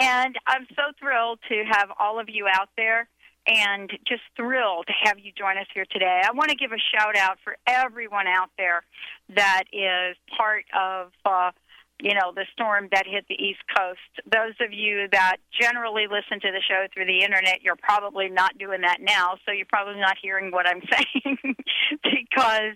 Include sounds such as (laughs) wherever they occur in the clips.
And I'm so thrilled to have all of you out there and just thrilled to have you join us here today. I want to give a shout out for everyone out there that is part of. Uh, you know, the storm that hit the East Coast. Those of you that generally listen to the show through the internet, you're probably not doing that now, so you're probably not hearing what I'm (laughs) saying because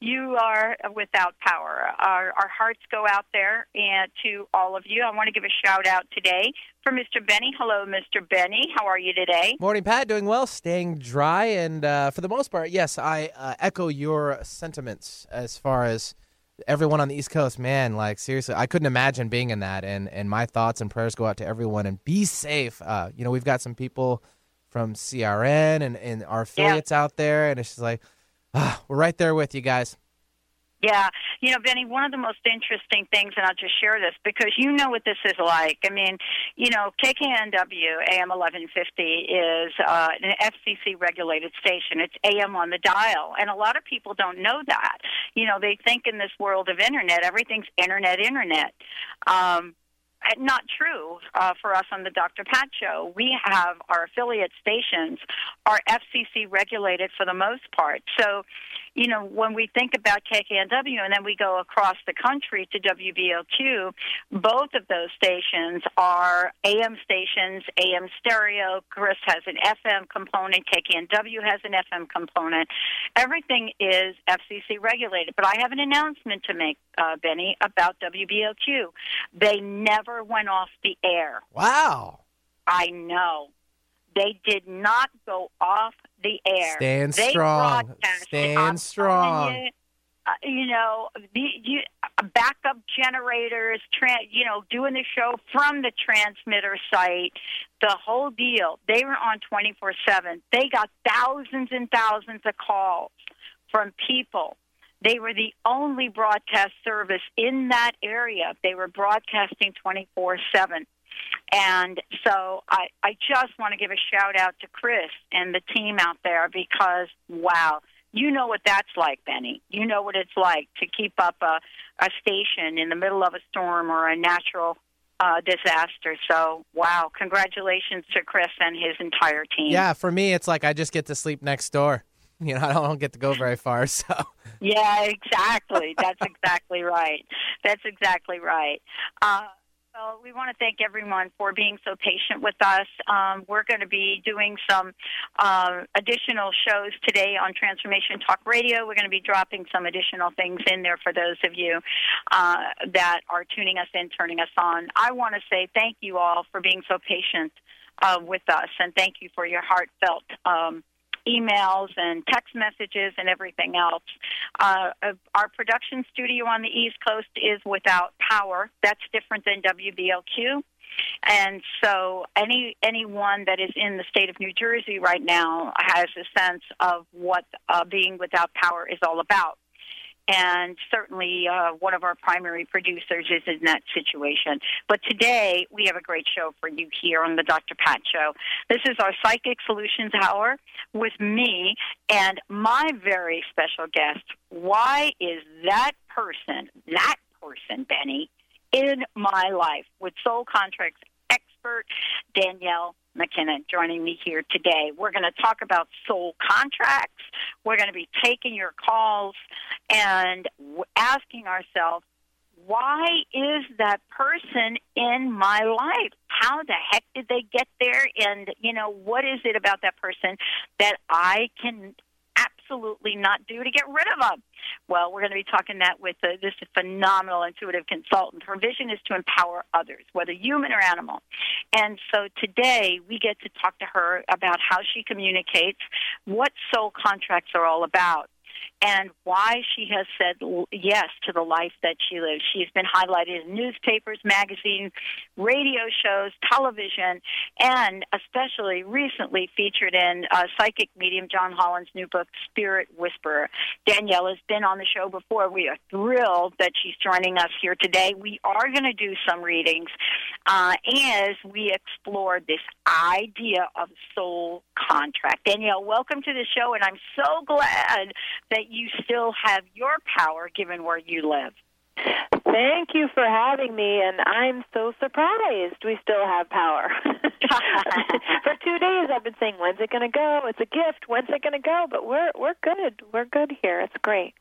you are without power. Our, our hearts go out there and to all of you. I want to give a shout out today for Mr. Benny. Hello, Mr. Benny. How are you today? Morning, Pat. Doing well, staying dry, and uh, for the most part, yes, I uh, echo your sentiments as far as everyone on the East Coast, man, like seriously, I couldn't imagine being in that. And and my thoughts and prayers go out to everyone. And be safe. Uh, you know, we've got some people from CRN and, and our affiliates yeah. out there, and it's just like, ah, (sighs) we're right there with you guys. Yeah, you know, Benny, one of the most interesting things, and I'll just share this because you know what this is like. I mean, you know, KKNW AM 1150 is uh, an FCC regulated station. It's AM on the dial, and a lot of people don't know that. You know, they think in this world of internet, everything's internet, internet. Um, not true uh, for us on the Dr. Pat show. We have our affiliate stations are FCC regulated for the most part. So, you know, when we think about KKNW and then we go across the country to WBLQ, both of those stations are AM stations, AM stereo. Chris has an FM component. KKNW has an FM component. Everything is FCC regulated. But I have an announcement to make, uh, Benny, about WBLQ. They never went off the air. Wow. I know. They did not go off the air. Stand they strong. Stand strong. You, uh, you know, the, you, uh, backup generators, tra- you know, doing the show from the transmitter site, the whole deal. They were on 24 7. They got thousands and thousands of calls from people. They were the only broadcast service in that area. They were broadcasting 24 7. And so I, I just want to give a shout out to Chris and the team out there because, wow, you know what that's like, Benny. You know what it's like to keep up a, a station in the middle of a storm or a natural uh, disaster. So, wow, congratulations to Chris and his entire team. Yeah, for me, it's like I just get to sleep next door. (laughs) You know, I don't get to go very far. (laughs) So, yeah, exactly. That's (laughs) exactly right. That's exactly right. Uh, well, we want to thank everyone for being so patient with us. Um, we're going to be doing some uh, additional shows today on Transformation Talk Radio. We're going to be dropping some additional things in there for those of you uh, that are tuning us in, turning us on. I want to say thank you all for being so patient uh, with us, and thank you for your heartfelt. Um, emails and text messages and everything else. Uh, our production studio on the East Coast is without power. That's different than WBLQ. And so, any anyone that is in the state of New Jersey right now has a sense of what uh, being without power is all about and certainly uh, one of our primary producers is in that situation. But today we have a great show for you here on the Dr. Pat Show. This is our Psychic Solutions Hour with me and my very special guest. Why is that person, that person, Benny, in my life with soul contracts expert, Danielle MacKinnon, joining me here today. We're going to talk about soul contracts. We're going to be taking your calls and asking ourselves, why is that person in my life? How the heck did they get there? And, you know, what is it about that person that I can absolutely not do to get rid of them? Well, we're going to be talking that with uh, this phenomenal intuitive consultant. Her vision is to empower others, whether human or animal. And so today we get to talk to her about how she communicates, what soul contracts are all about and why she has said yes to the life that she lives. She's been highlighted in newspapers, magazines, radio shows, television, and especially recently featured in uh, psychic medium John Holland's new book, Spirit Whisperer. Danielle has been on the show before. We are thrilled that she's joining us here today. We are going to do some readings uh, as we explore this idea of soul contract. Danielle, welcome to the show, and I'm so glad that you still have your power given where you live. Thank you for having me, and I'm so surprised we still have power. (laughs) for two days, I've been saying, "When's it going to go? It's a gift. When's it going to go?" But we're we're good. We're good here. It's great.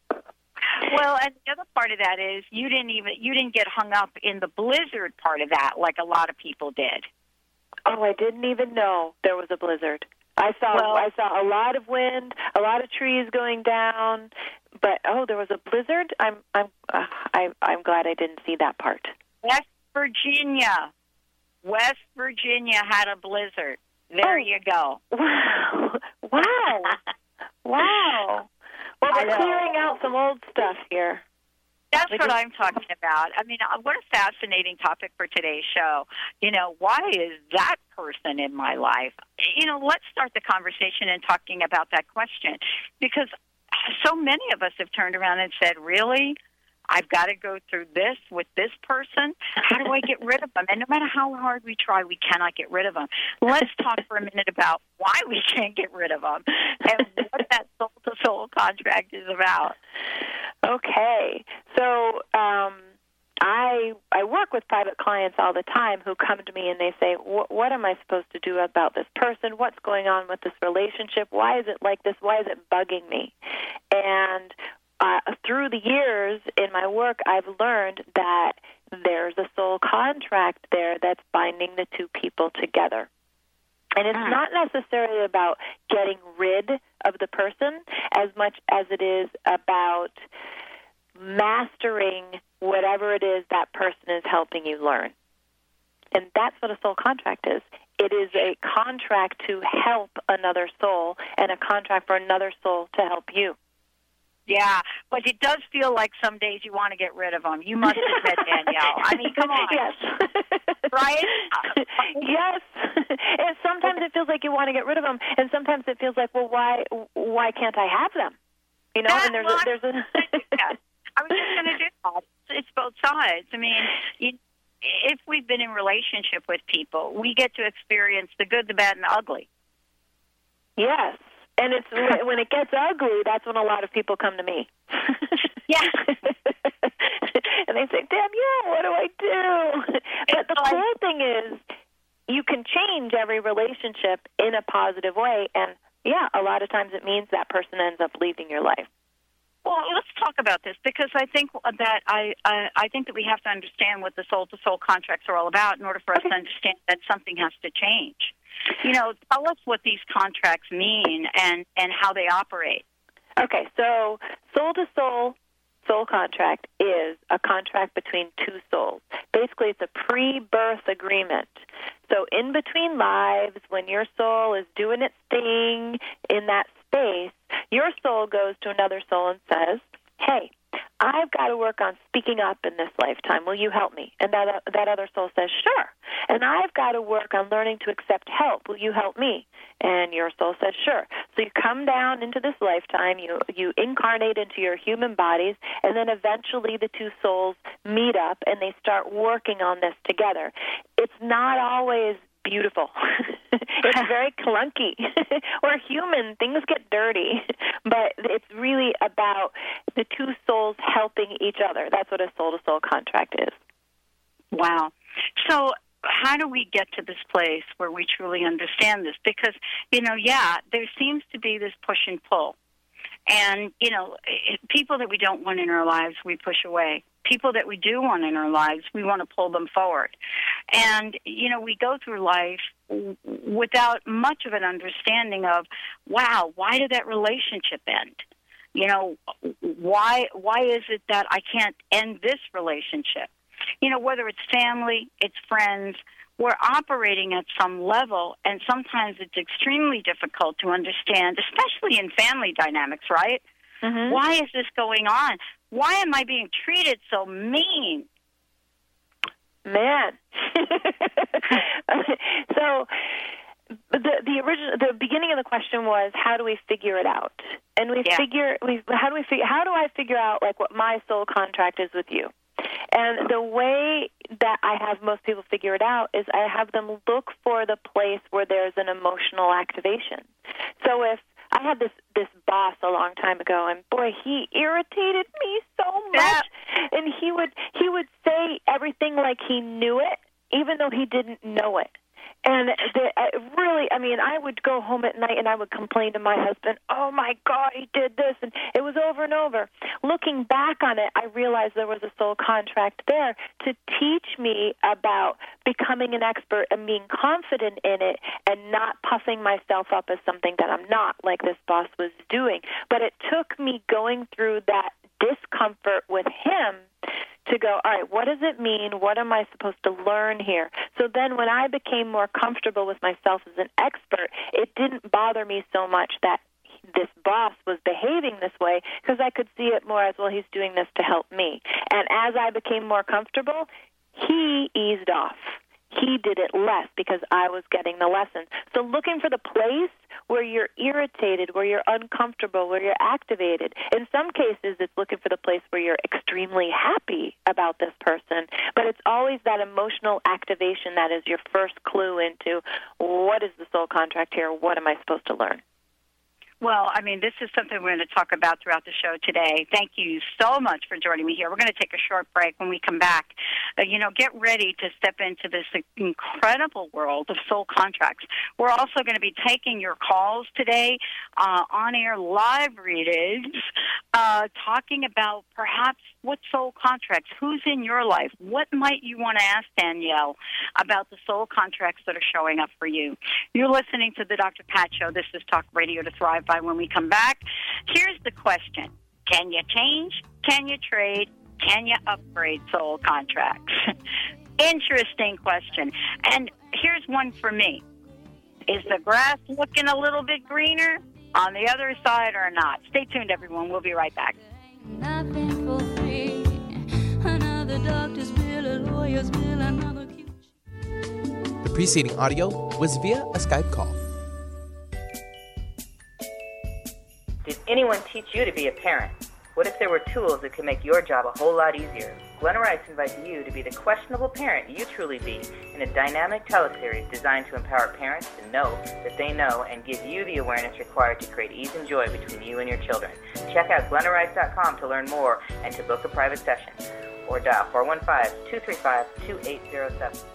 Well, and the other part of that is you didn't even you didn't get hung up in the blizzard part of that like a lot of people did. Oh, I didn't even know there was a blizzard. I saw well, I saw a lot of wind, a lot of trees going down, but oh, there was a blizzard. I'm I'm uh, I, I'm glad I didn't see that part. West Virginia, West Virginia had a blizzard. There oh. you go. Wow! (laughs) Wow! wow! Well, they're clearing out some old stuff here. That's what I'm talking about. I mean, uh, what a fascinating topic for today's show. You know, why is that person in my life? You know, let's start the conversation and talking about that question because so many of us have turned around and said, "Really? I've got to go through this with this person. How do I get rid of them? And no matter how hard we try, we cannot get rid of them. Let's talk for a minute about why we can't get rid of them and what that soul to soul contract is about. Okay. So, um, I I work with private clients all the time who come to me and they say, "What am I supposed to do about this person? What's going on with this relationship? Why is it like this? Why is it bugging me?" And uh, through the years in my work, I've learned that there's a soul contract there that's binding the two people together. And it's hmm. not necessarily about getting rid of the person as much as it is about mastering whatever it is that person is helping you learn. And that's what a soul contract is. It is a contract to help another soul and a contract for another soul to help you. Yeah, but it does feel like some days you want to get rid of them. You must admit, Danielle. I mean, come on. Yes. right? (laughs) yes. And sometimes it feels like you want to get rid of them, and sometimes it feels like, well, why why can't I have them? You know, and there's a, there's a. I was just going to do that. It's both sides. I mean, you, if we've been in relationship with people, we get to experience the good, the bad, and the ugly. Yes. And it's when it gets ugly, that's when a lot of people come to me. (laughs) yeah. (laughs) and they say, Danielle, what do I do? But the cool thing is, you can change every relationship in a positive way. And yeah, a lot of times it means that person ends up leaving your life. Well, let's talk about this because I think that I I, I think that we have to understand what the soul to soul contracts are all about in order for us to understand that something has to change. You know, tell us what these contracts mean and and how they operate. Okay, so soul to soul soul contract is a contract between two souls. Basically, it's a pre-birth agreement. So in between lives, when your soul is doing its thing in that space, your soul goes to another soul and says, "Hey, I've got to work on speaking up in this lifetime. Will you help me?" And that that other soul says, "Sure." And I've got to work on learning to accept help. Will you help me? And your soul says, "Sure." So you come down into this lifetime, you you incarnate into your human bodies, and then eventually the two souls meet up and they start working on this together. It's not always beautiful. (laughs) it's (laughs) very clunky. (laughs) We're human. Things get dirty. But it's really about the two souls helping each other. That's what a soul to soul contract is. Wow. So how do we get to this place where we truly understand this? Because, you know, yeah, there seems to be this push and pull. And, you know, people that we don't want in our lives, we push away. People that we do want in our lives, we want to pull them forward. And, you know, we go through life without much of an understanding of, wow, why did that relationship end? You know, why why is it that I can't end this relationship? You know, whether it's family, it's friends, we're operating at some level, and sometimes it's extremely difficult to understand, especially in family dynamics, right? Mm-hmm. Why is this going on? Why am I being treated so mean? Man. (laughs) so the the original the beginning of the question was how do we figure it out? And we yeah. figure we how do we figure how do I figure out like what my soul contract is with you? And the way that I have most people figure it out is I have them look for the place where there's an emotional activation. So if I had this this boss a long time ago, and boy, he irritated me much. (laughs) And he would he would say everything like he knew it, even though he didn't know it. And the, uh, really, I mean, I would go home at night and I would complain to my husband, "Oh my God, he did this," and it was over and over. Looking back on it, I realized there was a soul contract there to teach me about becoming an expert and being confident in it, and not puffing myself up as something that I'm not, like this boss was doing. But it took me going through that discomfort with him to go, all right, what does it mean? What am I supposed to learn here? So then when I became more comfortable with myself as an expert, it didn't bother me so much that this boss was behaving this way because I could see it more as well, he's doing this to help me. And as I became more comfortable, he eased off he did it less because I was getting the lesson. So looking for the place where you're irritated, where you're uncomfortable, where you're activated. In some cases, it's looking for the place where you're extremely happy about this person, but it's always that emotional activation that is your first clue into what is the soul contract here? What am I supposed to learn? Well, I mean, this is something we're going to talk about throughout the show today. Thank you so much for joining me here. We're going to take a short break when we come back. Uh, you know, get ready to step into this incredible world of soul contracts. We're also going to be taking your calls today, uh, on air live readings, uh, talking about perhaps what soul contracts, who's in your life, what might you want to ask Danielle about the soul contracts that are showing up for you. You're listening to the Dr. Pat Show. This is Talk Radio to Thrive by when we come back. Here's the question Can you change? Can you trade? Can you upgrade soul contracts? (laughs) Interesting question. And here's one for me Is the grass looking a little bit greener on the other side or not? Stay tuned, everyone. We'll be right back. The preceding audio was via a Skype call. Did anyone teach you to be a parent? What if there were tools that could make your job a whole lot easier? Glenna Rice invites you to be the questionable parent you truly be in a dynamic teleseries designed to empower parents to know that they know and give you the awareness required to create ease and joy between you and your children. Check out glennarice.com to learn more and to book a private session or dial 415 235 2807.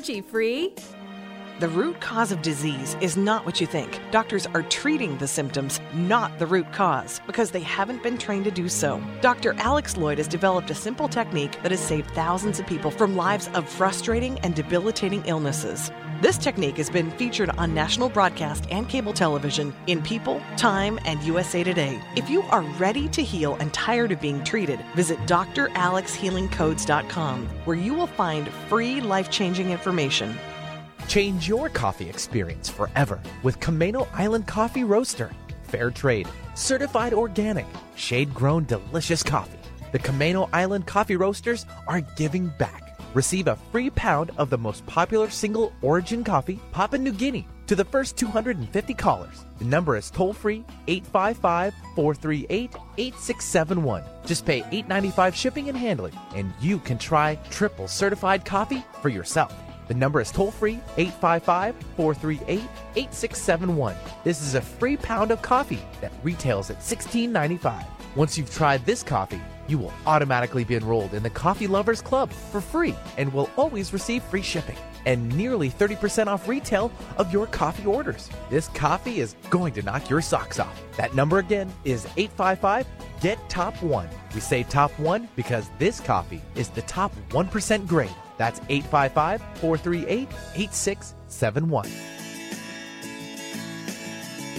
allergy free? The root cause of disease is not what you think. Doctors are treating the symptoms, not the root cause, because they haven't been trained to do so. Dr. Alex Loyd has developed a simple technique that has saved thousands of people from lives of frustrating and debilitating illnesses. This technique has been featured on national broadcast and cable television in People, Time, and USA Today. If you are ready to heal and tired of being treated, visit dralexhealingcodes.com, where you will find free life changing information Change your coffee experience forever with Camano Island Coffee Roaster. Fair trade, certified organic, shade grown delicious coffee. The Camano Island Coffee Roasters are giving back. Receive a free pound of the most popular single origin coffee, Papua New Guinea, to the first 250 callers. The number is toll free 855 438 8671. Just pay $8.95 shipping and handling, and you can try triple certified coffee for yourself. The number is toll free 855 438 8671. This is a free pound of coffee that retails at $16.95. Once you've tried this coffee, you will automatically be enrolled in the Coffee Lovers Club for free and will always receive free shipping and nearly 30% off retail of your coffee orders. This coffee is going to knock your socks off. That number again is 855 Get Top 1. We say top 1 because this coffee is the top 1% grade. That's 855 438 8671.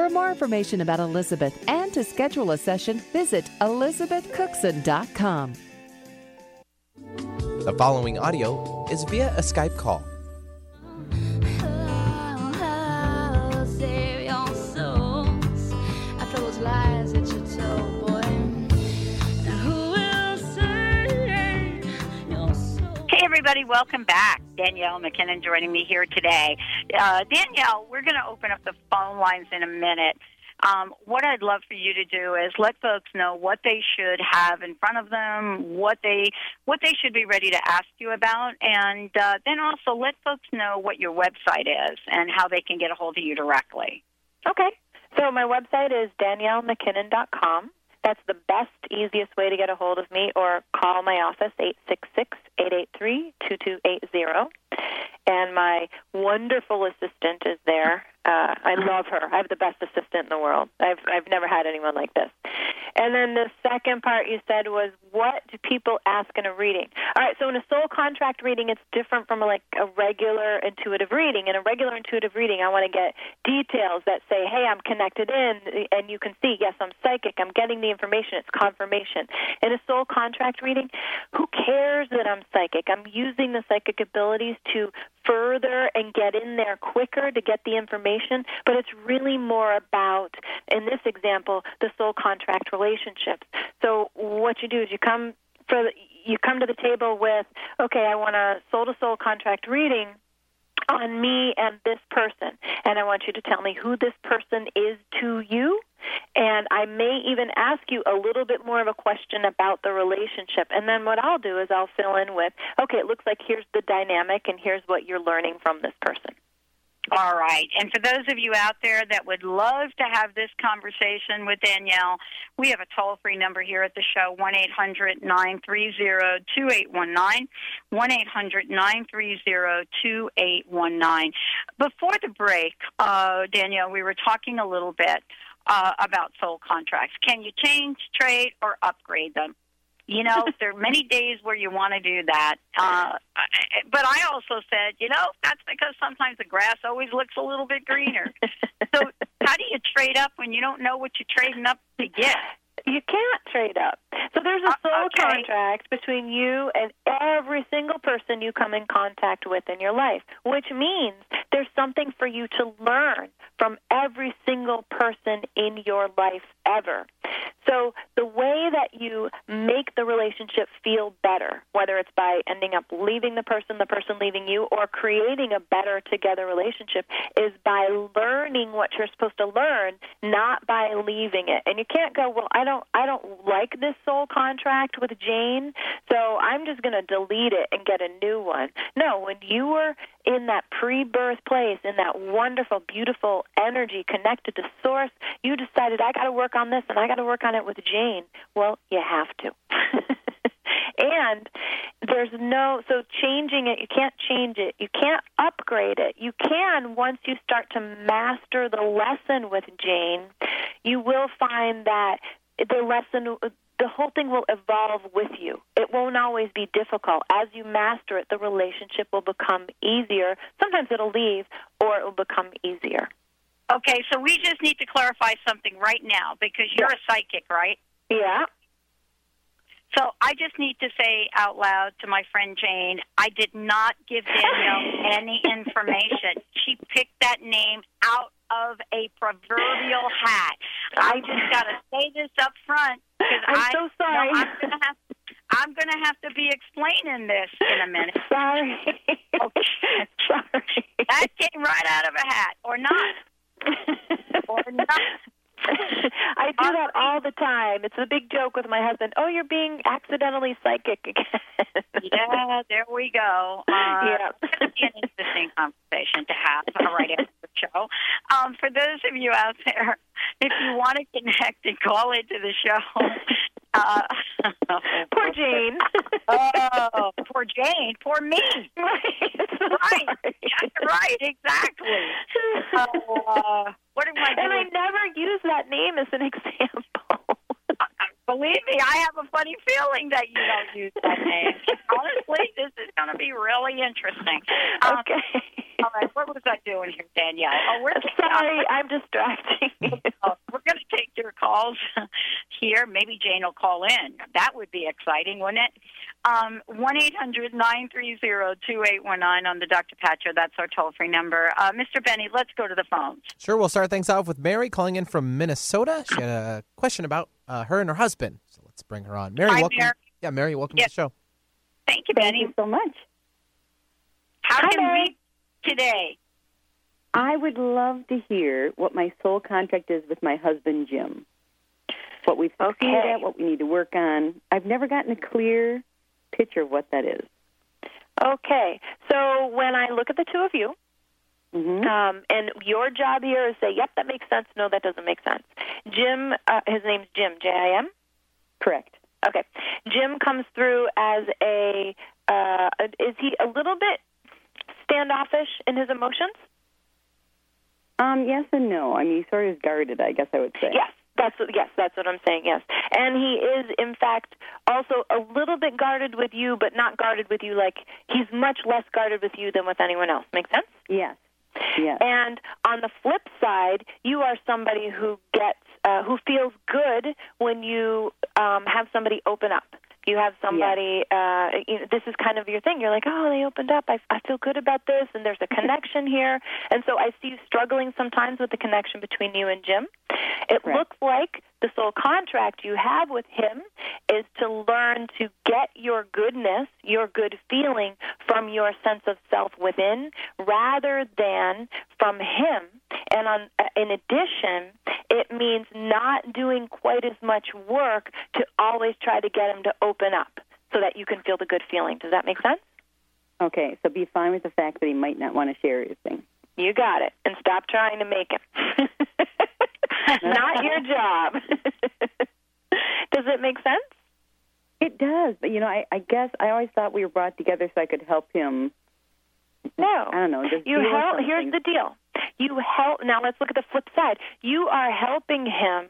For more information about Elizabeth and to schedule a session, visit elizabethcookson.com. The following audio is via a Skype call. Everybody, welcome back. Danielle MacKinnon joining me here today. Uh, Danielle, we're going to open up the phone lines in a minute. Um, what I'd love for you to do is let folks know what they should have in front of them, what they what they should be ready to ask you about, and uh, then also let folks know what your website is and how they can get a hold of you directly. Okay. So my website is daniellemackinnon.com. That's the best, easiest way to get a hold of me, or call my office, 866 883 2280. And my wonderful assistant is there. Uh, I love her. I have the best assistant in the world. I've I've never had anyone like this. And then the second part you said was, what do people ask in a reading? All right, so in a soul contract reading, it's different from like a regular intuitive reading. In a regular intuitive reading, I want to get details that say, hey, I'm connected in, and you can see, yes, I'm psychic. I'm getting the information. It's confirmation. In a soul contract reading, who cares that I'm psychic? I'm using the psychic abilities to further and get in there quicker to get the information, but it's really more about, in this example, the soul contract relationships. So what you do is you come for the, you come to the table with, okay, I want a soul to soul contract reading on me and this person, and I want you to tell me who this person is to you. And I may even ask you a little bit more of a question about the relationship. And then what I'll do is I'll fill in with, okay, it looks like here's the dynamic and here's what you're learning from this person. All right. And for those of you out there that would love to have this conversation with Danielle, we have a toll free number here at the show 1 800 930 2819. 1 800 930 2819. Before the break, uh, Danielle, we were talking a little bit uh, about soul contracts. Can you change, trade, or upgrade them? You know, (laughs) there are many days where you want to do that. Uh, but I also said, you know, that's because sometimes the grass always looks a little bit greener. (laughs) so how do you trade up when you don't know what you're trading up to get? You can't trade up. So there's a soul Uh, okay. contract between you and every single person you come in contact with in your life, which means there's something for you to learn from every single person in your life ever. So the way that you make the relationship feel better, whether it's by ending up leaving the person, the person leaving you, or creating a better together relationship, is by learning what you're supposed to learn, not by leaving it. And you can't go, well, I don't, I don't like this soul contract with Jane, so I'm just going to delete it and get a new one. No, when you were in that pre-birth place, in that wonderful, beautiful energy connected to source, you decided I got to work on this and I got to work on it with Jane. Well, you have to. (laughs) and there's no so changing it, you can't change it. You can't upgrade it. You can once you start to master the lesson with Jane, you will find that the lesson the whole thing will evolve with you. It won't always be difficult. As you master it, the relationship will become easier. Sometimes it'll leave, or it will become easier. Okay, so we just need to clarify something right now because you're a psychic, right? Yeah. So I just need to say out loud to my friend Jane, I did not give Danielle (laughs) any information. She picked that name out of a proverbial hat. I just got to say this up front because I'm I, so sorry. No, I'm gonna have. I'm going to have to be explaining this in a minute. (laughs) Sorry. Okay. (laughs) Sorry. That came right out of a hat, or not, (laughs) or not. (laughs) I do that all the time. It's a big joke with my husband. Oh, you're being accidentally psychic again. (laughs) Yeah, there we go. Uh, Yeah. It's going to be an interesting conversation to have uh, right after the show. Um, for those of you out there, if you want to connect and call into the show, uh, (laughs) Poor Jane. oh, poor Jane, poor me. right. Right, right, exactly. So, uh, what am I And I never use that name as an (laughs) example. Believe me, I have a funny feeling that you don't use that name. Honestly, this is going to be really interesting. Um, okay. All right, what was I doing here, Danielle? Oh, we're Sorry, I'm distracting (laughs) you. We're going to take your calls (laughs) here. Maybe Jane will call in. That would be exciting, wouldn't it? Um, one eight hundred nine three zero two eight one nine on the Dr. Pat Show. That's our toll free number. Uh, Mr. Benny, let's go to the phones. Sure, we'll start things off with Mary calling in from Minnesota. She had a question about uh, her and her husband. So let's bring her on. Mary, Hi, welcome. Mary. Yeah, Mary, welcome Yes. to the show. Thank you, Benny. so much. How Hi, can Mary. we today? I would love to hear what my soul contract is with my husband, Jim. What we've succeeded Okay. at, what we need to work on. I've never gotten a clear picture of what that is. Okay. So when I look at the two of you, Mm-hmm. um, and your job here is say, yep, that makes sense. No, that doesn't make sense. Jim, uh, his name's Jim, J I M. Correct. Okay. Jim comes through as a, uh, is he a little bit standoffish in his emotions? Um, yes and no. I mean, he sort of is guarded, I guess I would say. Yes. That's what, yes, that's what I'm saying. Yes, and he is in fact also a little bit guarded with you, but not guarded with you like he's much less guarded with you than with anyone else. Make sense? Yes. Yes. And on the flip side, you are somebody who gets uh, who feels good when you um, have somebody open up. You have somebody. Uh, you know, this is kind of your thing. You're like, oh, they opened up. I, I feel good about this, and there's a connection here. And so I see you struggling sometimes with the connection between you and Jim. It Correct. looks like the soul contract you have with him is to learn to get your goodness, your good feeling from your sense of self within rather than from him. And on, in addition, it means not doing quite as much work to always try to get him to open up so that you can feel the good feeling. Does that make sense? Okay, so be fine with the fact that he might not want to share his thing. You got it. And stop trying to make him. (laughs) (laughs) not your job. (laughs) Does it make sense? It does, but you know, I, I guess I always thought we were brought together so I could help him. No. I don't know. You help. Here's the deal. You help. Now let's look at the flip side. You are helping him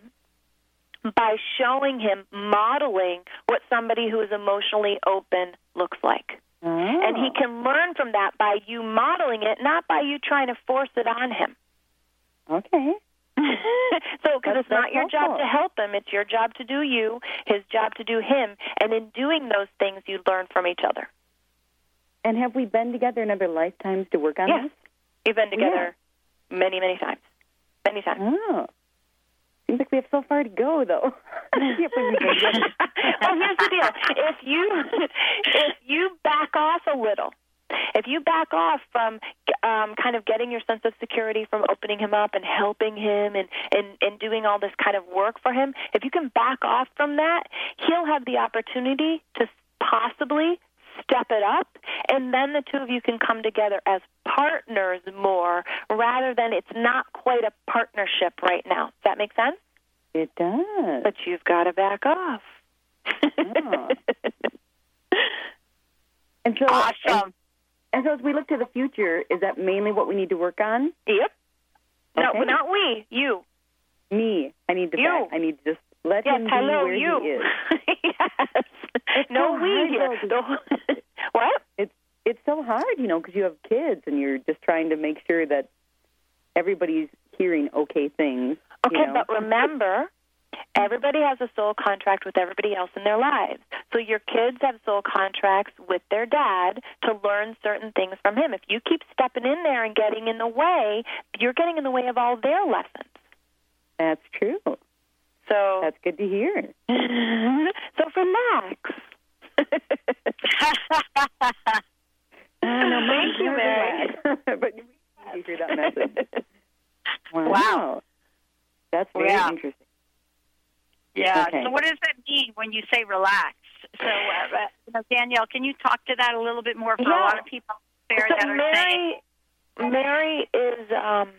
by showing him, modeling what somebody who is emotionally open looks like. Oh. And he can learn from that by you modeling it, not by you trying to force it on him. Okay. (laughs) so, because it's not your job to help him, it's your job to do you, his job to do him. And in doing those things, you learn from each other. And have we been together in other lifetimes to work on Yes. this? We've been together many, many times. Many times. Oh. Seems like we have so far to go, though. (laughs) I can't believe we've (laughs) well, here's the deal: if you if you back off a little, if you back off from um, kind of getting your sense of security from opening him up and helping him and, and and doing all this kind of work for him, if you can back off from that, he'll have the opportunity to possibly step it up and then the two of you can come together as partners more rather than it's not quite a partnership right now. Does that make sense? It does. But you've got to back off. (laughs) And so, Awesome. And, so, as we look to the future, is that mainly what we need to work on? Yep. No, not we. You. Me, I need to. You. Back, I need to just Let yes, him be hello, where you. he is. (laughs) yes. It's no so we here. whole- (laughs) what? It's it's so hard, you know, because you have kids and you're just trying to make sure that everybody's hearing okay things. Okay, you know? but remember, everybody has a soul contract with everybody else in their lives. So your kids have soul contracts with their dad to learn certain things from him. If you keep stepping in there and getting in the way, you're getting in the way of all their lessons. That's true. So That's good to hear. (laughs) so relax. (laughs) no, Thank you, Mary. (laughs) but we need to hear that message. Wow. Wow. That's very Yeah. interesting. Yeah. Okay. So what does that mean when you say relax? So, uh, uh, you know, Danielle, can you talk to that a little bit more for a lot of people there so that are saying, Mary, Mary is um,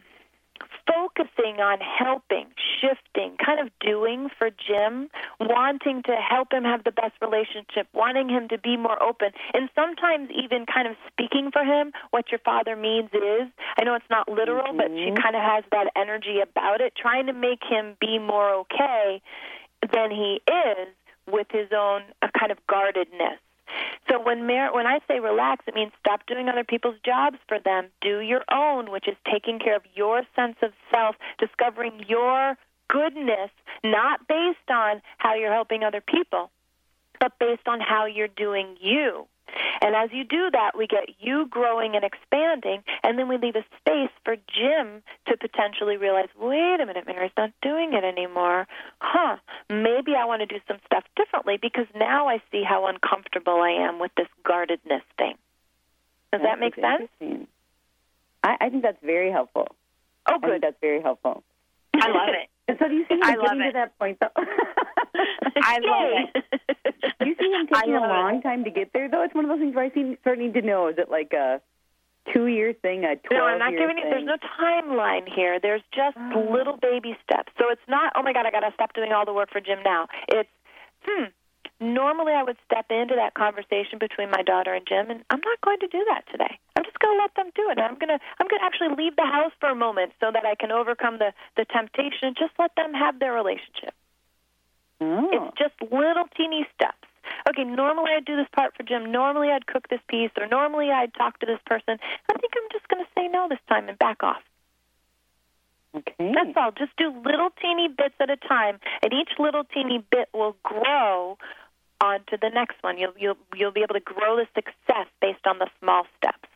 focusing on helping, shifting, kind of doing for Jim, wanting to help him have the best relationship, wanting him to be more open, and sometimes even kind of speaking for him what your father means is. I know it's not literal, but she kind of has that energy about it, trying to make him be more okay than he is with his own uh, kind of guardedness. So when Mar- when I say relax, it means stop doing other people's jobs for them. Do your own, which is taking care of your sense of self, discovering your goodness, not based on how you're helping other people, but based on how you're doing you. And as you do that, we get you growing and expanding, and then we leave a space for Jim to potentially realize, wait a minute, Mary's not doing it anymore. Huh, maybe I want to do some stuff differently because now I see how uncomfortable I am with this guardedness thing. Does that make sense? I, I think that's very helpful. Oh, I think good. that's very helpful. I love it. And (laughs) so do you see love getting it. to that point, though? (laughs) (laughs) I love it. you see him (laughs) taking a love it. long time to get there, though? It's one of those things where I seem need to know. Is it like a two-year thing, a 12 No, I'm not year giving you. There's no timeline here. There's just Oh. little baby steps. So it's not. Oh my God, I got to stop doing all the work for Jim now. It's hmm. Normally, I would step into that conversation between my daughter and Jim, and I'm not going to do that today. I'm just going to let them do it. I'm going to. I'm going to actually leave the house for a moment so that I can overcome the the temptation and just let them have their relationship. Oh. It's just little teeny steps. Okay, normally I'd do this part for Jim. Normally I'd cook this piece, or normally I'd talk to this person. I think I'm just going to say no this time and back off. Okay. That's all. Just do little teeny bits at a time, and each little teeny bit will grow onto the next one. You'll you'll you'll be able to grow the success based on the small steps.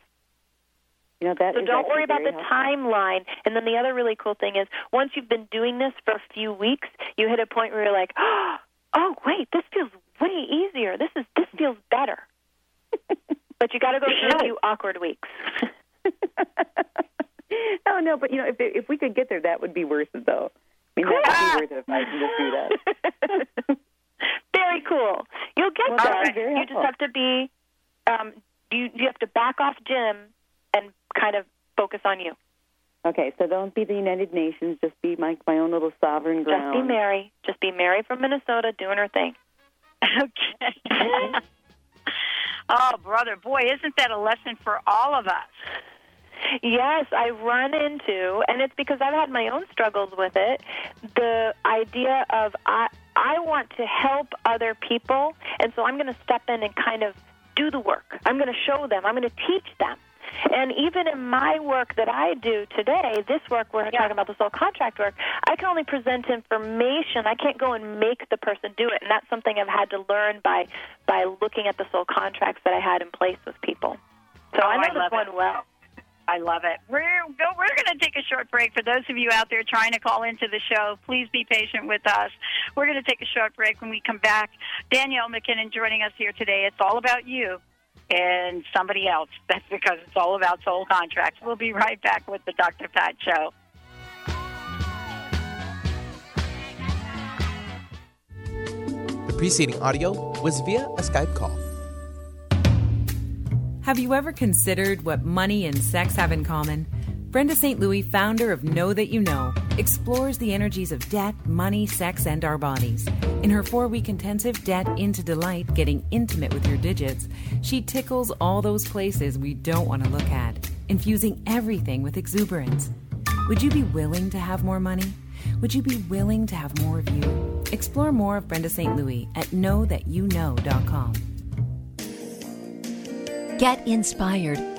You know, that So don't worry about the helpful. timeline. And then the other really cool thing is once you've been doing this for a few weeks, you hit a point where you're like, (gasps) oh wait, this feels way easier. This is this feels better. (laughs) but you got to go through a few awkward weeks. (laughs) oh no, but you know, if if we could get there, that would be worth it, though. I mean, that would be worth it if I can just do that. (laughs) Very cool. You'll get Well, there. You just have to be um you you have to back off Jim and kind of focus on you. Okay, so don't be the United Nations. Just be my my own little sovereign ground. Just be Mary. Just be Mary from Minnesota doing her thing. (laughs) okay. (laughs) oh, brother, boy, isn't that a lesson for all of us? Yes, I run into, and it's because I've had my own struggles with it. The idea of I I want to help other people, and so I'm going to step in and kind of do the work. I'm going to show them. I'm going to teach them. And even in my work that I do today, this work we're talking about the soul contract work, I can only present information. I can't go and make the person do it, and that's something I've had to learn by by looking at the soul contracts that I had in place with people. So Oh, I know I this love one it. well. I love it. We're go, we're going to take a short break. For those of you out there trying to call into the show, please be patient with us. We're going to take a short break. When we come back, Danielle MacKinnon joining us here today. It's all about you and somebody else. (laughs) That's because it's all about soul contracts. We'll be right back with the Dr. Pat Show. The preceding audio was via a Skype call. Have you ever considered what money and sex have in common? Brenda St. Louis, founder of Know That You Know, explores the energies of debt, money, sex, and our bodies. In her four week intensive Debt into Delight, Getting Intimate with Your Digits, she tickles all those places we don't want to look at, infusing everything with exuberance. Would you be willing to have more money? Would you be willing to have more of you? Explore more of Brenda St. Louis at knowthatyouknow.com. Get inspired.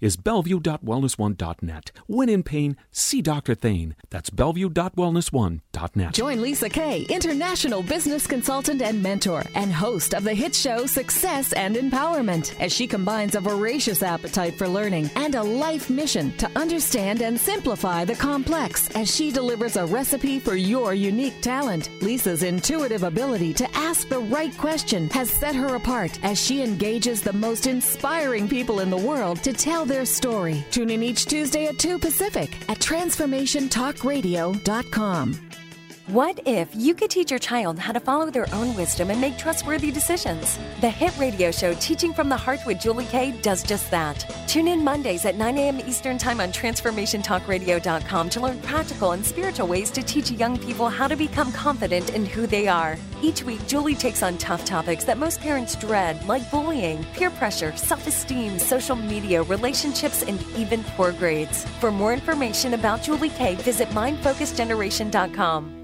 is bellevue.wellness1.net. When in pain, see Dr. Thane. That's bellevue.wellness1.net. Join Lisa Kay, international business consultant and mentor, and host of the hit show Success and Empowerment, as she combines a voracious appetite for learning and a life mission to understand and simplify the complex as she delivers a recipe for your unique talent. Lisa's intuitive ability to ask the right question has set her apart as she engages the most inspiring people in the world to tell their story. Tune in each Tuesday at 2 Pacific at TransformationTalkRadio.com. What if you could teach your child how to follow their own wisdom and make trustworthy decisions? The hit radio show Teaching from the Heart with Julie Kay does just that. Tune in Mondays at 9 a.m. Eastern Time on TransformationTalkRadio.com to learn practical and spiritual ways to teach young people how to become confident in who they are. Each week, Julie takes on tough topics that most parents dread, like bullying, peer pressure, self esteem, social media, relationships, and even poor grades. For more information about Julie Kay, visit MindFocusGeneration.com.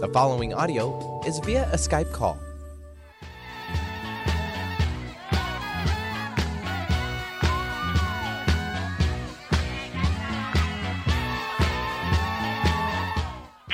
The following audio is via a Skype call.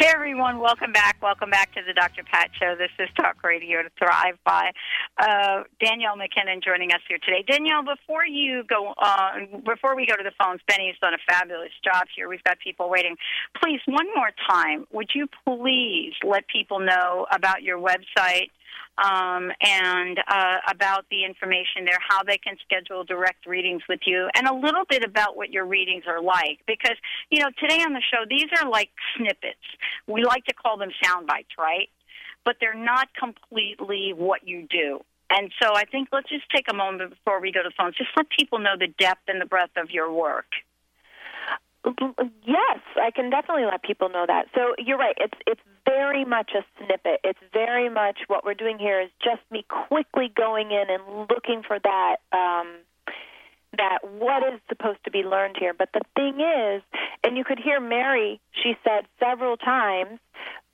Hey everyone, welcome back. Welcome back to the Dr. Pat Show. This is Talk Radio to Thrive by uh, Danielle MacKinnon joining us here today. Danielle, before you go, uh, before we go to the phones, Benny's done a fabulous job here. We've got people waiting. Please, one more time, would you please let people know about your website? Um, and uh, about the information there, how they can schedule direct readings with you, and a little bit about what your readings are like. Because, you know, today on the show, these are like snippets. We like to call them sound bites, right? But they're not completely what you do. And so I think let's just take a moment before we go to phones. Just let people know the depth and the breadth of your work. Yes, I can definitely let people know that. So you're right. It's it's very much a snippet. It's very much what we're doing here is just me quickly going in and looking for that um, that what is supposed to be learned here. But the thing is, and you could hear Mary. She said several times,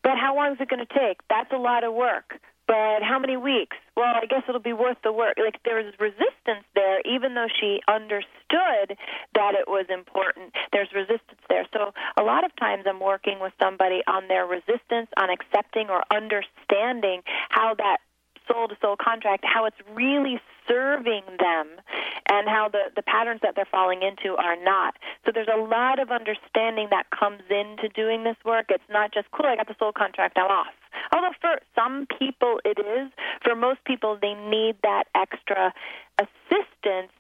"But how long is it going to take? That's a lot of work." But how many weeks? Well, I guess it'll be worth the work. Like there was resistance there, even though she understood that it was important. There's resistance there. So a lot of times I'm working with somebody on their resistance, on accepting or understanding how that soul to soul contract, how it's really serving them and how the, the patterns that they're falling into are not. So there's a lot of understanding that comes into doing this work. It's not just, cool, I got the soul contract, I'm off. Although for some people it is, for most people they need that extra assistance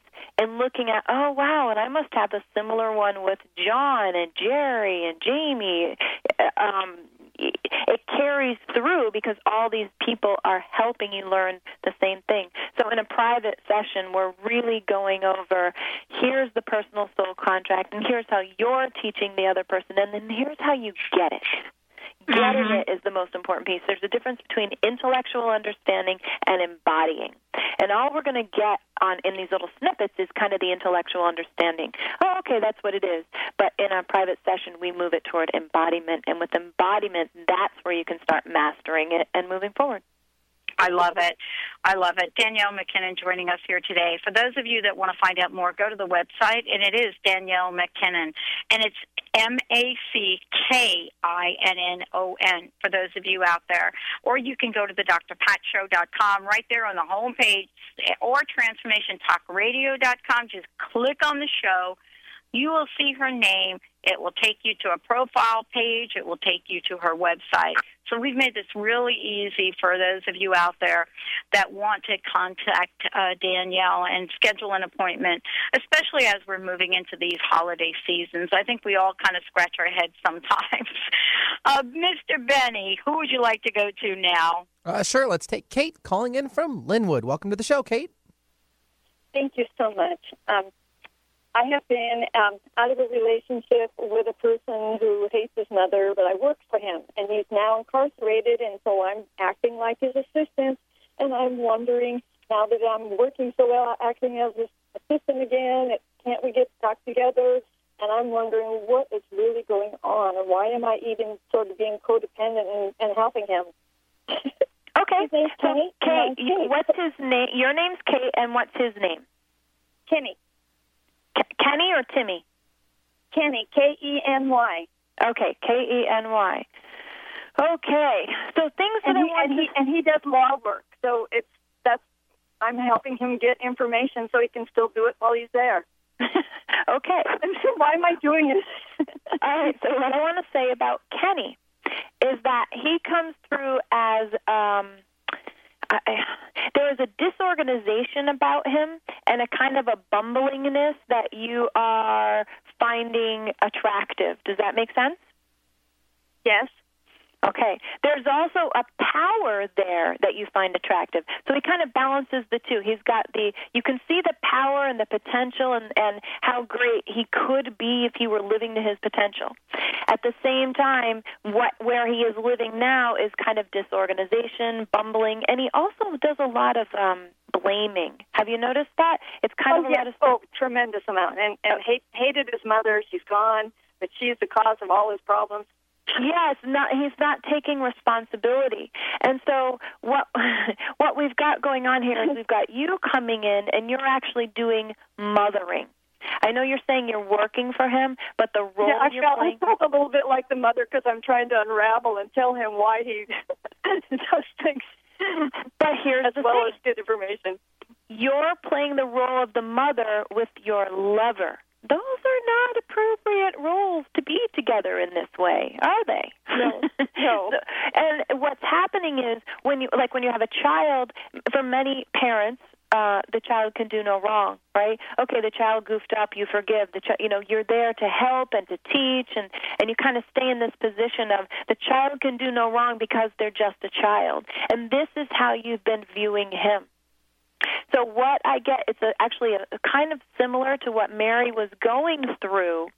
in looking at, oh wow, and I must have a similar one with John and Jerry and Jamie. Um, it carries through because all these people are helping you learn the same thing. So in a private session, we're really going over here's the personal soul contract, and here's how you're teaching the other person, and then here's how you get it. Getting Mhm. it is the most important piece. There's a difference between intellectual understanding and embodying. And all we're going to get on in these little snippets is kind of the intellectual understanding. Oh, okay, that's what it is. But in a private session, we move it toward embodiment, and with embodiment, that's where you can start mastering it and moving forward. I love it. I love it. Danielle MacKinnon joining us here today. For those of you that want to find out more, go to the website, and it is Danielle MacKinnon, and it's M A C K I N N O N for those of you out there. Or you can go to the drpatshow.com right there on the home page, or transformationtalkradio.com. Just click on the show. You will see her name. It will take you to a profile page. It will take you to her website. So we've made this really easy for those of you out there that want to contact uh, Danielle and schedule an appointment, especially as we're moving into these holiday seasons. I think we all kind of scratch our heads sometimes. (laughs) Uh, Mr. Benny, who would you like to go to now? Uh, sure, let's take Kate calling in from Linwood. Welcome to the show, Kate. Thank you so much. Um, I have been um, out of a relationship with a person who hates his mother, but I worked for him, and he's now incarcerated, and so I'm acting like his assistant. And I'm wondering now that I'm working so well, acting as his assistant again, can't we get back together? And I'm wondering what is really going on, and why am I even sort of being codependent and, and helping him? (laughs) Okay, so Kate, what's his name? Your name's Kate, and what's his name? Kenny. Kenny or Timmy? Kenny, K E N Y. Okay, K E N Y. Okay, so things and that he, I want and he and he does law work, so it's that's I'm helping him get information so he can still do it while he's there. (laughs) okay. (laughs) So why am I doing it? (laughs) All right. So what I want to say about Kenny is that he comes through as um, I, there is a disorganization about him and a kind of a bumblingness that you are finding attractive. Does that make sense? Yes. Okay. There's also a power there that you find attractive. So he kind of balances the two. He's got the you can see the power and the potential and and how great he could be if he were living to his potential. At the same time, what where he is living now is kind of disorganization, bumbling, and he also does a lot of um blaming. Have you noticed that? It's kind oh, of a yes. lot of oh, tremendous amount, and and hate, hated his mother. She's gone, but she's the cause of all his problems. Yes, not he's not taking responsibility. And so what (laughs) what we've got going on here is we've got you coming in and you're actually doing mothering. I know you're saying you're working for him, but the role yeah, I you're felt, playing I felt a little bit like the mother because I'm trying to unravel and tell him why he (laughs) does things. But here's as the well thing. as get information. You're playing the role of the mother with your lover. Those are not appropriate roles to be together in this way, are they? No, (laughs) no. and what's happening is when you like when you have a child, for many parents, uh, the child can do no wrong, right? Okay, the child goofed up, you forgive. The child. you know, you're there to help and to teach, and and you kind of stay in this position of the child can do no wrong because they're just a child, and this is how you've been viewing him. So what I get, it's a, actually a, a kind of similar to what Mary was going through,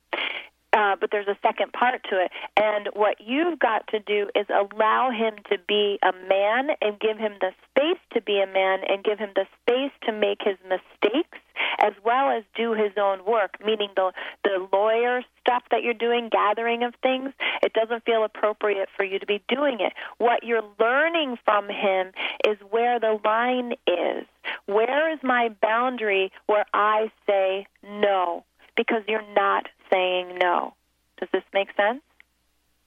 uh, but there's a second part to it. And what you've got to do is allow him to be a man and give him the space to be a man and give him the space to make his mistakes as well as do his own work, meaning the the lawyer stuff that you're doing, gathering of things, it doesn't feel appropriate for you to be doing it. What you're learning from him is where the line is. Where is my boundary where I say no? Because you're not saying no. Does this make sense?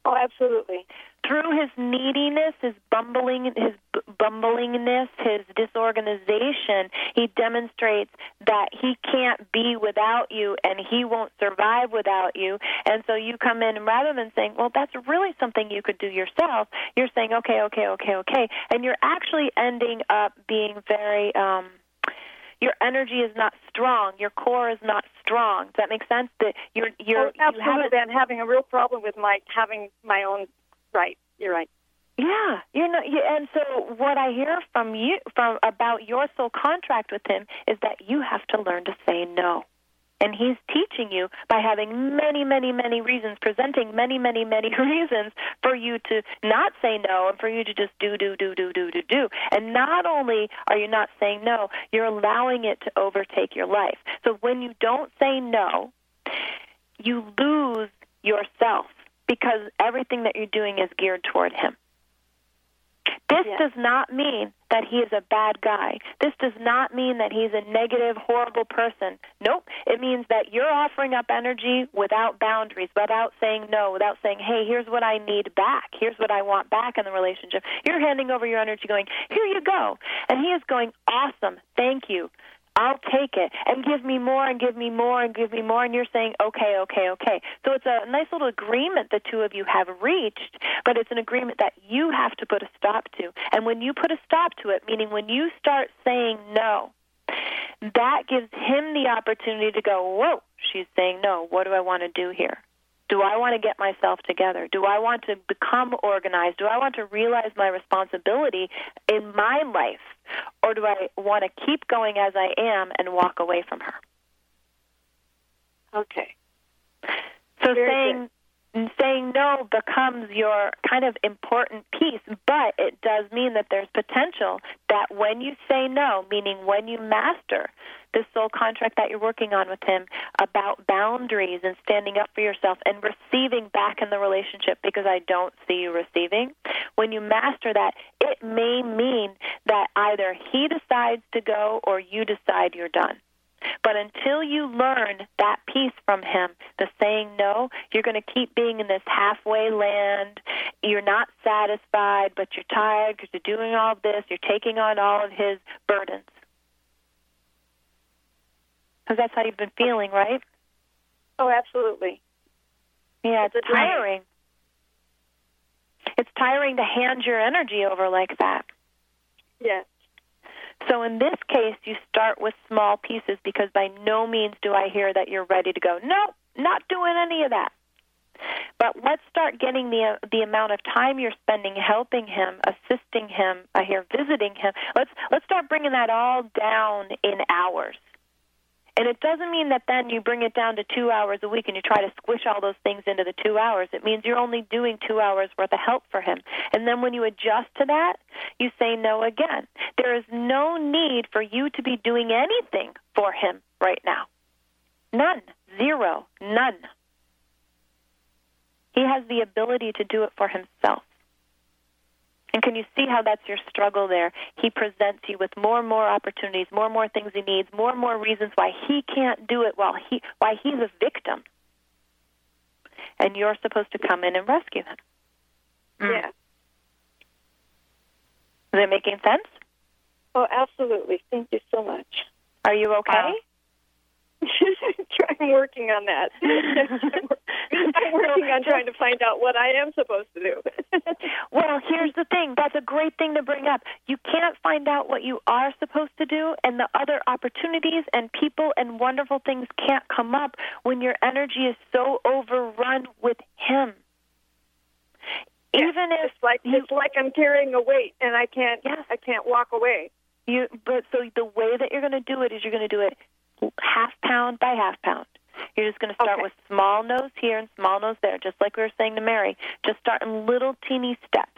Oh, absolutely. Through his neediness, his bumbling, his b- bumblingness, his disorganization, he demonstrates that he can't be without you and he won't survive without you. And so you come in, and rather than saying, "Well, that's really something you could do yourself," you're saying, "Okay, okay, okay, okay," and you're actually ending up being very. um your energy is not strong. Your core is not strong. Does that make sense? That you're you're oh, absolutely. I'm having a real problem with my having my own right. You're right. Yeah, you know, and so what I hear from you from about your soul contract with him is that you have to learn to say no. And he's teaching you by having many, many, many reasons, presenting many, many, many (laughs) reasons for you to not say no and for you to just do, do, do, do, do, do, do. And not only are you not saying no, you're allowing it to overtake your life. So when you don't say no, you lose yourself because everything that you're doing is geared toward him. This does not mean that he is a bad guy. This does not mean that he's a negative, horrible person. Nope. It means that you're offering up energy without boundaries, without saying no, without saying, hey, here's what I need back. Here's what I want back in the relationship. You're handing over your energy going, here you go. And he is going, awesome. Thank you. I'll take it and give me more and give me more and give me more. And you're saying, okay, okay, okay. So it's a nice little agreement the two of you have reached, but it's an agreement that you have to put a stop to. And when you put a stop to it, meaning when you start saying no, that gives him the opportunity to go, whoa, she's saying no. What do I want to do here? Do I want to get myself together? Do I want to become organized? Do I want to realize my responsibility in my life? Or do I want to keep going as I am and walk away from her? Okay. So Very saying saying no becomes your kind of important piece, but it does mean that there's potential that when you say no, meaning when you master this soul contract that you're working on with him about boundaries and standing up for yourself and receiving back in the relationship because I don't see you receiving, when you master that, it may mean that either he decides to go or you decide you're done. But until you learn that piece from him, the saying no, you're going to keep being in this halfway land. You're not satisfied, but you're tired because you're doing all this. You're taking on all of his burdens. Because that's how you've been feeling, right? Oh, absolutely. Yeah, it's, it's tiring. It's tiring to hand your energy over like that. Yes. So in this case, you start with small pieces because by no means do I hear that you're ready to go. No, not doing any of that. But let's start getting the the amount of time you're spending helping him, assisting him. I hear visiting him. Let's let's start bringing that all down in hours. And it doesn't mean that then you bring it down to two hours a week and you try to squish all those things into the two hours. It means you're only doing two hours worth of help for him. And then when you adjust to that, you say no again. There is no need for you to be doing anything for him right now. None. Zero. None. He has the ability to do it for himself. And can you see how that's your struggle there? He presents you with more and more opportunities, more and more things he needs, more and more reasons why he can't do it while he why he's a victim. And you're supposed to come in and rescue him. Mm. Yeah. Is it making sense? Oh, absolutely. Thank you so much. Are you okay? Uh, (laughs) I'm working on that. (laughs) I'm working on trying to find out what I am supposed to do. (laughs) well, here's the thing. That's a great thing to bring up. You can't find out what you are supposed to do, and the other opportunities and people and wonderful things can't come up when your energy is so overrun with Him. Even if it's like you, it's like I'm carrying a weight and I can't yes. I can't walk away. You but so the way that you're going to do it is you're going to do it half pound by half pound. You're just going to start okay. with small nose here and small nose there, just like we were saying to Mary. Just start in little teeny steps.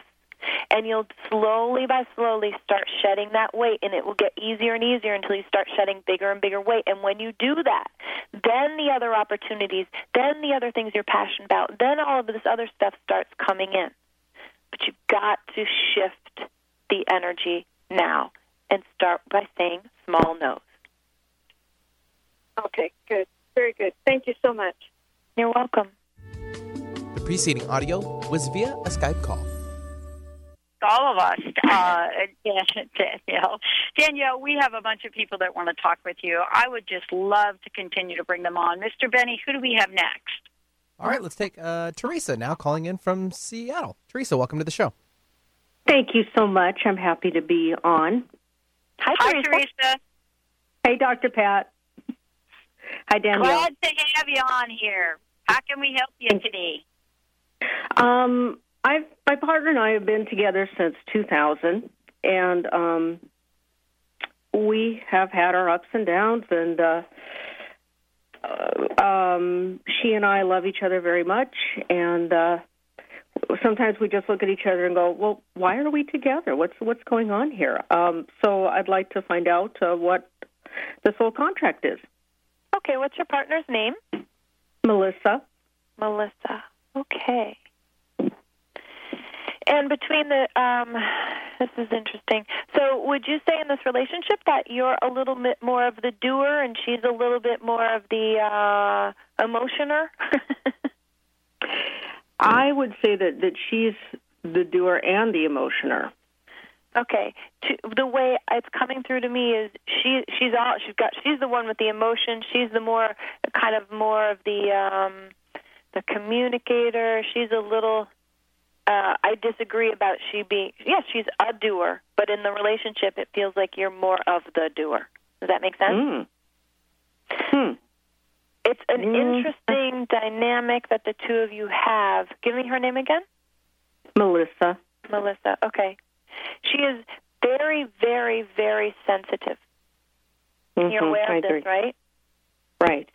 And you'll slowly by slowly start shedding that weight, and it will get easier and easier until you start shedding bigger and bigger weight. And when you do that, then the other opportunities, then the other things you're passionate about, then all of this other stuff starts coming in. But you've got to shift the energy now and start by saying small nose. Okay, good. Very good. Thank you so much. You're welcome. The preceding audio was via a Skype call. All of us, uh, (laughs) Danielle. Danielle, we have a bunch of people that want to talk with you. I would just love to continue to bring them on. Mr. Benny, who do we have next? All right, let's take uh, Teresa now calling in from Seattle. Teresa, welcome to the show. Thank you so much. I'm happy to be on. Hi, Hi Teresa. Teresa. Hey, Dr. Pat. Hi, Danielle. Glad to have you on here. How can we help you today? Um, I've my partner and I have been together since 2000, and um, we have had our ups and downs. And uh, uh, um, she and I love each other very much, and uh, sometimes we just look at each other and go, "Well, why are we together? What's what's going on here?" Um, so I'd like to find out uh, what the soul contract is. Okay, what's your partner's name? Melissa. Melissa. Okay. And between the, um, this is interesting. So, would you say in this relationship that you're a little bit more of the doer and she's a little bit more of the uh, emotioner? (laughs) I would say that that she's the doer and the emotioner. Okay, to, the way it's coming through to me is she she's all she's got she's the one with the emotion. She's the more kind of more of the um the communicator. She's a little uh I disagree about she being yes, she's a doer, but in the relationship it feels like you're more of the doer. Does that make sense? Mm. Hmm. It's an interesting dynamic that the two of you have. Give me her name again. Melissa. Melissa. Okay. She is very, very, very sensitive. Mhm, You're aware I of this, agree. right? Right.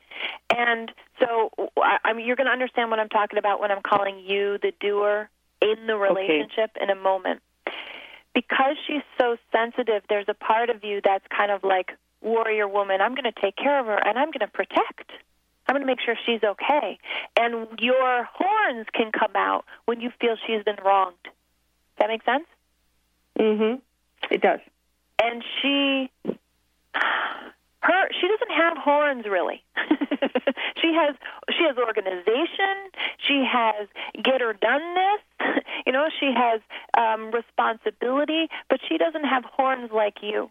And so I, I mean, you're going to understand what I'm talking about when I'm calling you the doer in the relationship in a moment. Because she's so sensitive, there's a part of you that's kind of like warrior woman. I'm going to take care of her and I'm going to protect. I'm going to make sure she's okay. And your horns can come out when you feel she's been wronged. Does that make sense? Mhm. It does. and she her she doesn't have horns really. (laughs) She has she has organization. She has get her doneness (laughs) you know she has um responsibility but she doesn't have horns like you.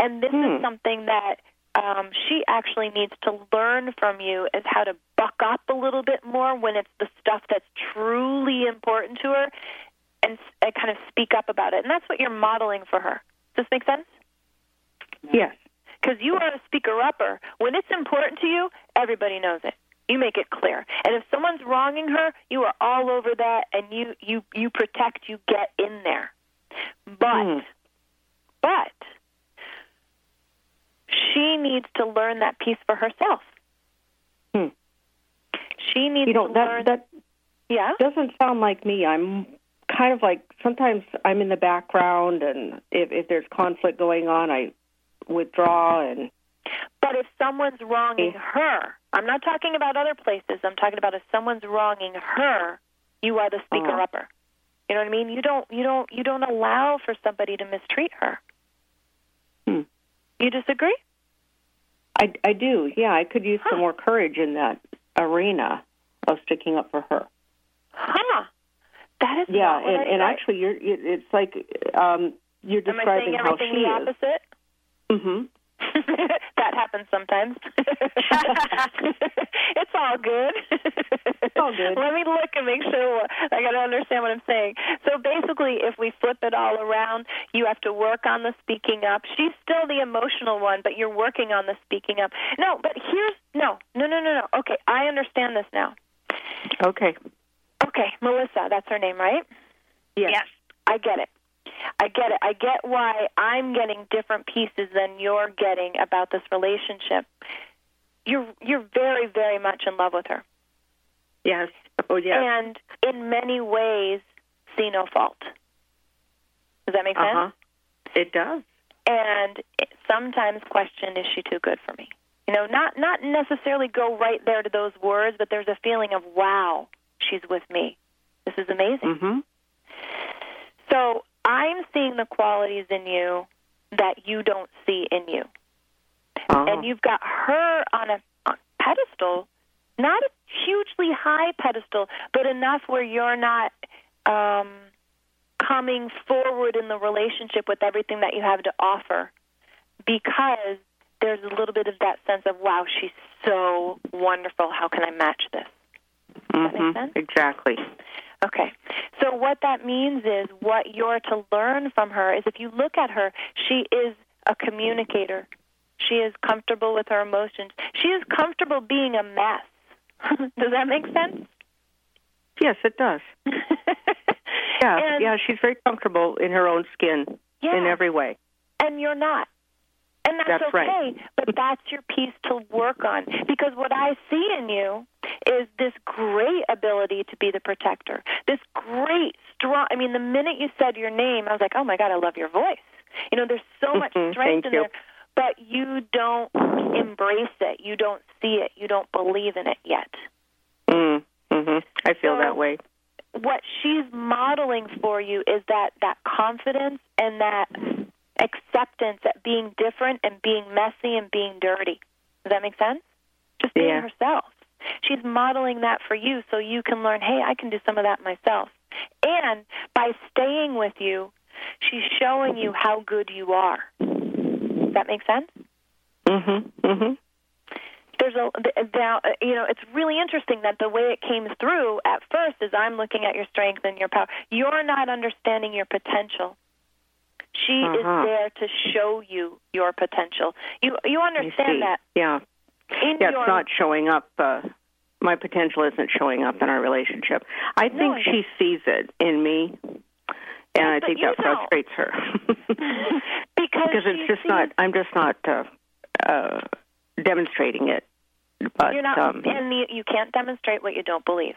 And this is something that um she actually needs to learn from you is how to buck up a little bit more when it's the stuff that's truly important to her and, and kind of speak up about it and that's what you're modeling for her does this make sense Yes. because you are a speaker upper. When it's important to you, everybody knows it. You make it clear. And if someone's wronging her, you are all over that, and you you you protect. You get in there. But but she needs to learn that piece for herself. Hmm. She needs You know to that learn. that yeah doesn't sound like me. I'm kind of like sometimes I'm in the background, and if if there's conflict going on, I withdraw and But if someone's wronging her, I'm not talking about other places. I'm talking about if someone's wronging her, you are the speaker Uh-huh. upper. You know what I mean? You don't you don't you don't allow for somebody to mistreat her. Hmm. You disagree? I I do. Yeah, I could use some more courage in that arena of sticking up for her. Huh. That is Yeah, and, and actually, you're it- it's like um, you're Am I describing saying how everything she the is. opposite? Mm-hmm. (laughs) that happens sometimes. (laughs) it's all good. It's all good. Let me look and make sure I got to understand what I'm saying. So basically, if we flip it all around, you have to work on the speaking up. She's still the emotional one, but you're working on the speaking up. No, but here's no, no, no, no, no. Okay, I understand this now. Okay. Okay, Melissa, that's her name, right? Yes. I get it. I get it. I get why I'm getting different pieces than you're getting about this relationship. You're you're very very much in love with her. Yes. Oh yes. And in many ways see no fault. Does that make sense? Uh-huh. It does. And it, sometimes question is she too good for me? You know, not not necessarily go right there to those words, but there's a feeling of wow, she's with me. This is amazing. Mm-hmm. So I'm seeing the qualities in you that you don't see in you. Uh-huh. And you've got her on a on a pedestal, not a hugely high pedestal, but enough where you're not um, coming forward in the relationship with everything that you have to offer because there's a little bit of that sense of, wow, she's so wonderful. How can I match this? Mhm. Exactly. Okay. So what that means is what you're to learn from her is if you look at her, she is a communicator. She is comfortable with her emotions. She is comfortable being a mess. (laughs) does that make sense? Yes, it does. (laughs) yeah, yeah, she's very comfortable in her own skin Yeah. in every way. And you're not. And that's, That's okay, right. but that's your piece to work on. Because what I see in you is this great ability to be the protector, this great, strong. I mean, the minute you said your name, I was like, oh my God, I love your voice. You know, there's so much Mhm, strength in you. there, but you don't embrace it. You don't see it. You don't believe in it yet. Mm, hmm I feel So- that way. what she's modeling for you is that that confidence and that acceptance at being different and being messy and being dirty. Does that make sense? Just being Yeah. herself. She's modeling that for you so you can learn, hey, I can do some of that myself. And by staying with you, she's showing you how good you are. Does that make sense? Mhm. Mhm. there's a now you know it's really interesting that the way it came through at first is I'm looking at your strength and your power. You're not understanding your potential. She Uh-huh. is there to show you your potential. You you understand that Yeah. in yeah, your it's not showing up. Uh, my potential isn't showing up in our relationship. I No, think it- she sees it in me, and I think that frustrates her (laughs) (laughs) because because it's just sees- not. I'm just not uh, uh, demonstrating it. But you're not um, and you, you can't demonstrate what you don't believe.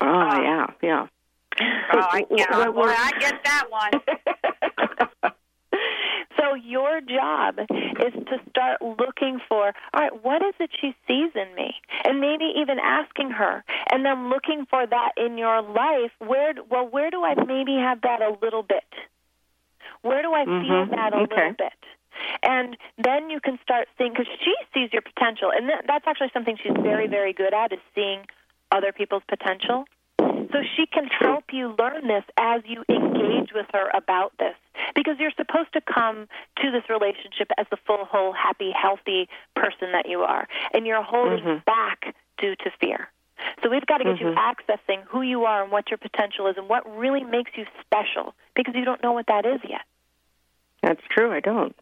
oh yeah, yeah. Oh, I, (laughs) yeah, boy, I get that one. (laughs) So your job is to start looking for, all right, what is it she sees in me? And maybe even asking her and then looking for that in your life. Where well, where do I maybe have that a little bit? Where do I feel Mhm, that a okay. little bit? And then you can start seeing because she sees your potential, and th- that's actually something she's very, very good at is seeing other people's potential. So she can help you learn this as you engage with her about this. Because you're supposed to come to this relationship as the full, whole, happy, healthy person that you are. And you're holding Mhm. back due to fear. So we've got to get you Mhm. accessing who you are and what your potential is and what really makes you special because you don't know what that is yet. That's true. I don't.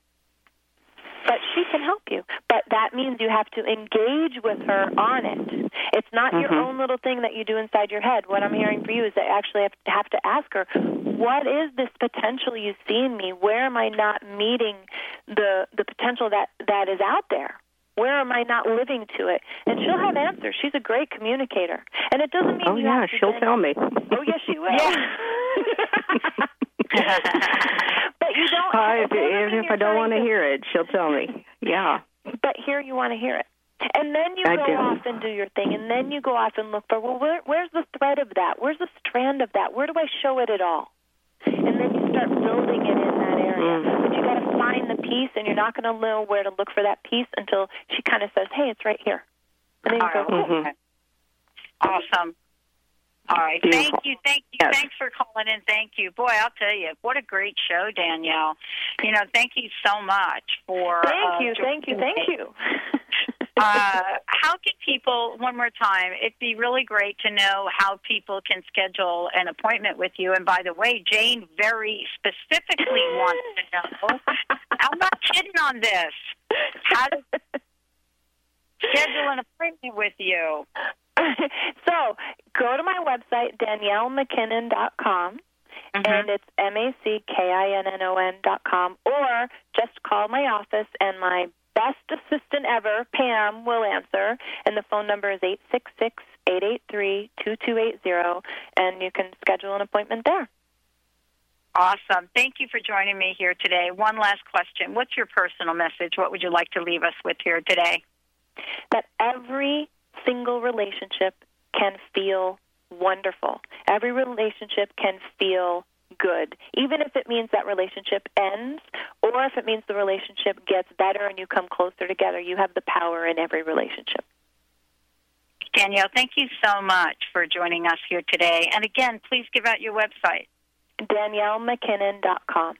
But she can help you. But that means you have to engage with her on it. It's not your Mhm. own little thing that you do inside your head. What I'm hearing for you is that you actually have to, have to ask her, what is this potential you see in me? Where am I not meeting the the potential that that is out there? Where am I not living to it? And she'll have answers. She's a great communicator. And it doesn't mean Oh you yeah, have to she'll tell me. Oh yes, she (laughs) will. (laughs) (laughs) but you don't. Uh, if, doesn't if, if I don't want to hear it, she'll tell me. Yeah. but here you want to hear it. And then you I go do. off and do your thing, and then you go off and look for well, where, where's the thread of that? Where's the strand of that? Where do I show it at all? And then you start building it in that area. Mm. But you got to find the piece, and you're not going to know where to look for that piece until she kind of says, "Hey, it's right here." And then you go, Oh, "Cool." Mhm. Awesome. All right. Beautiful. Thank you. Thank you. Yes. Thanks for calling in. Thank you. Boy, I'll tell you, what a great show, Danielle. You know, thank you so much for. Thank uh, you, thank you, thank you. (laughs) uh, how can people, one more time, it'd be really great to know how people can schedule an appointment with you. And by the way, Jane very specifically wants to know. (laughs) I'm not kidding on this. How to schedule an appointment with you. (laughs) so go to my website, daniellemackinnon.com, mm-hmm. and it's M A C K I N N O N dot com, or just call my office, and my best assistant ever, Pam, will answer, and the phone number is eight six six eight eight three two two eight zero, and you can schedule an appointment there. Awesome. Thank you for joining me here today. One last question. What's your personal message? What would you like to leave us with here today? That every single relationship can feel wonderful. Every relationship can feel good, even if it means that relationship ends or if it means the relationship gets better and you come closer together. You have the power in every relationship. Danielle, thank you so much for joining us here today. And again, please give out your website. DanielleMacKinnon.com.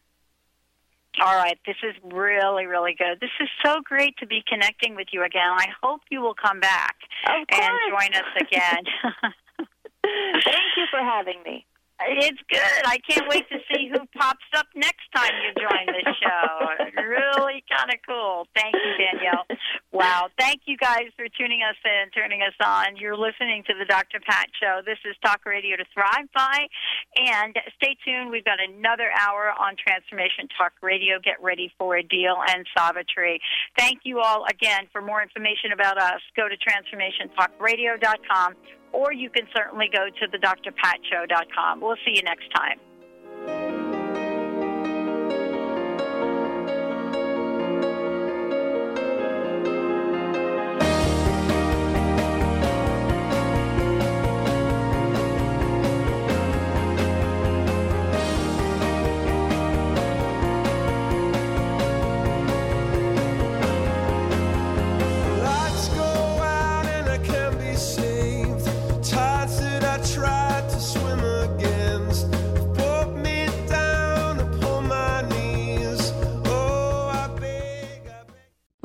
All right, this is really, really good. This is so great to be connecting with you again. I hope you will come back and join us again. (laughs) (laughs) Thank you for having me. It's good. I can't wait to see who pops up next time you join the show. Really kind of cool. Thank you, Danielle. Wow. Thank you guys for tuning us in, turning us on. You're listening to the Dr. Pat Show. This is Talk Radio to Thrive By. And stay tuned. We've got another hour on Transformation Talk Radio. Get ready for a deal and Savitri. Thank you all again. For more information about us, go to transformationtalkradio.com or you can certainly go to the drpatshow.com. We'll see you next time.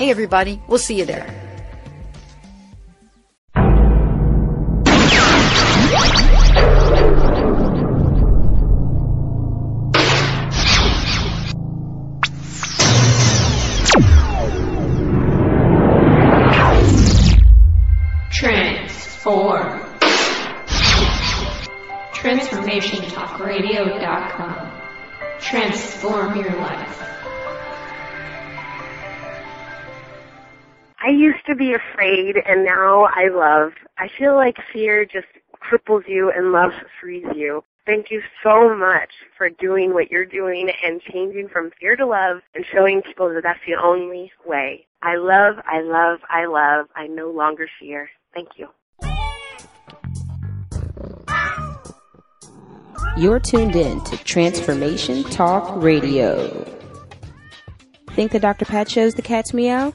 Hey, everybody, we'll see you there. And now I love. I feel like fear just cripples you and love frees you. Thank you so much for doing what you're doing and changing from fear to love and showing people that that's the only way. I love, I love, I love. I no longer fear. Thank you. You're tuned in to Transformation Talk Radio. Think the Dr. Pat shows the cat's meow?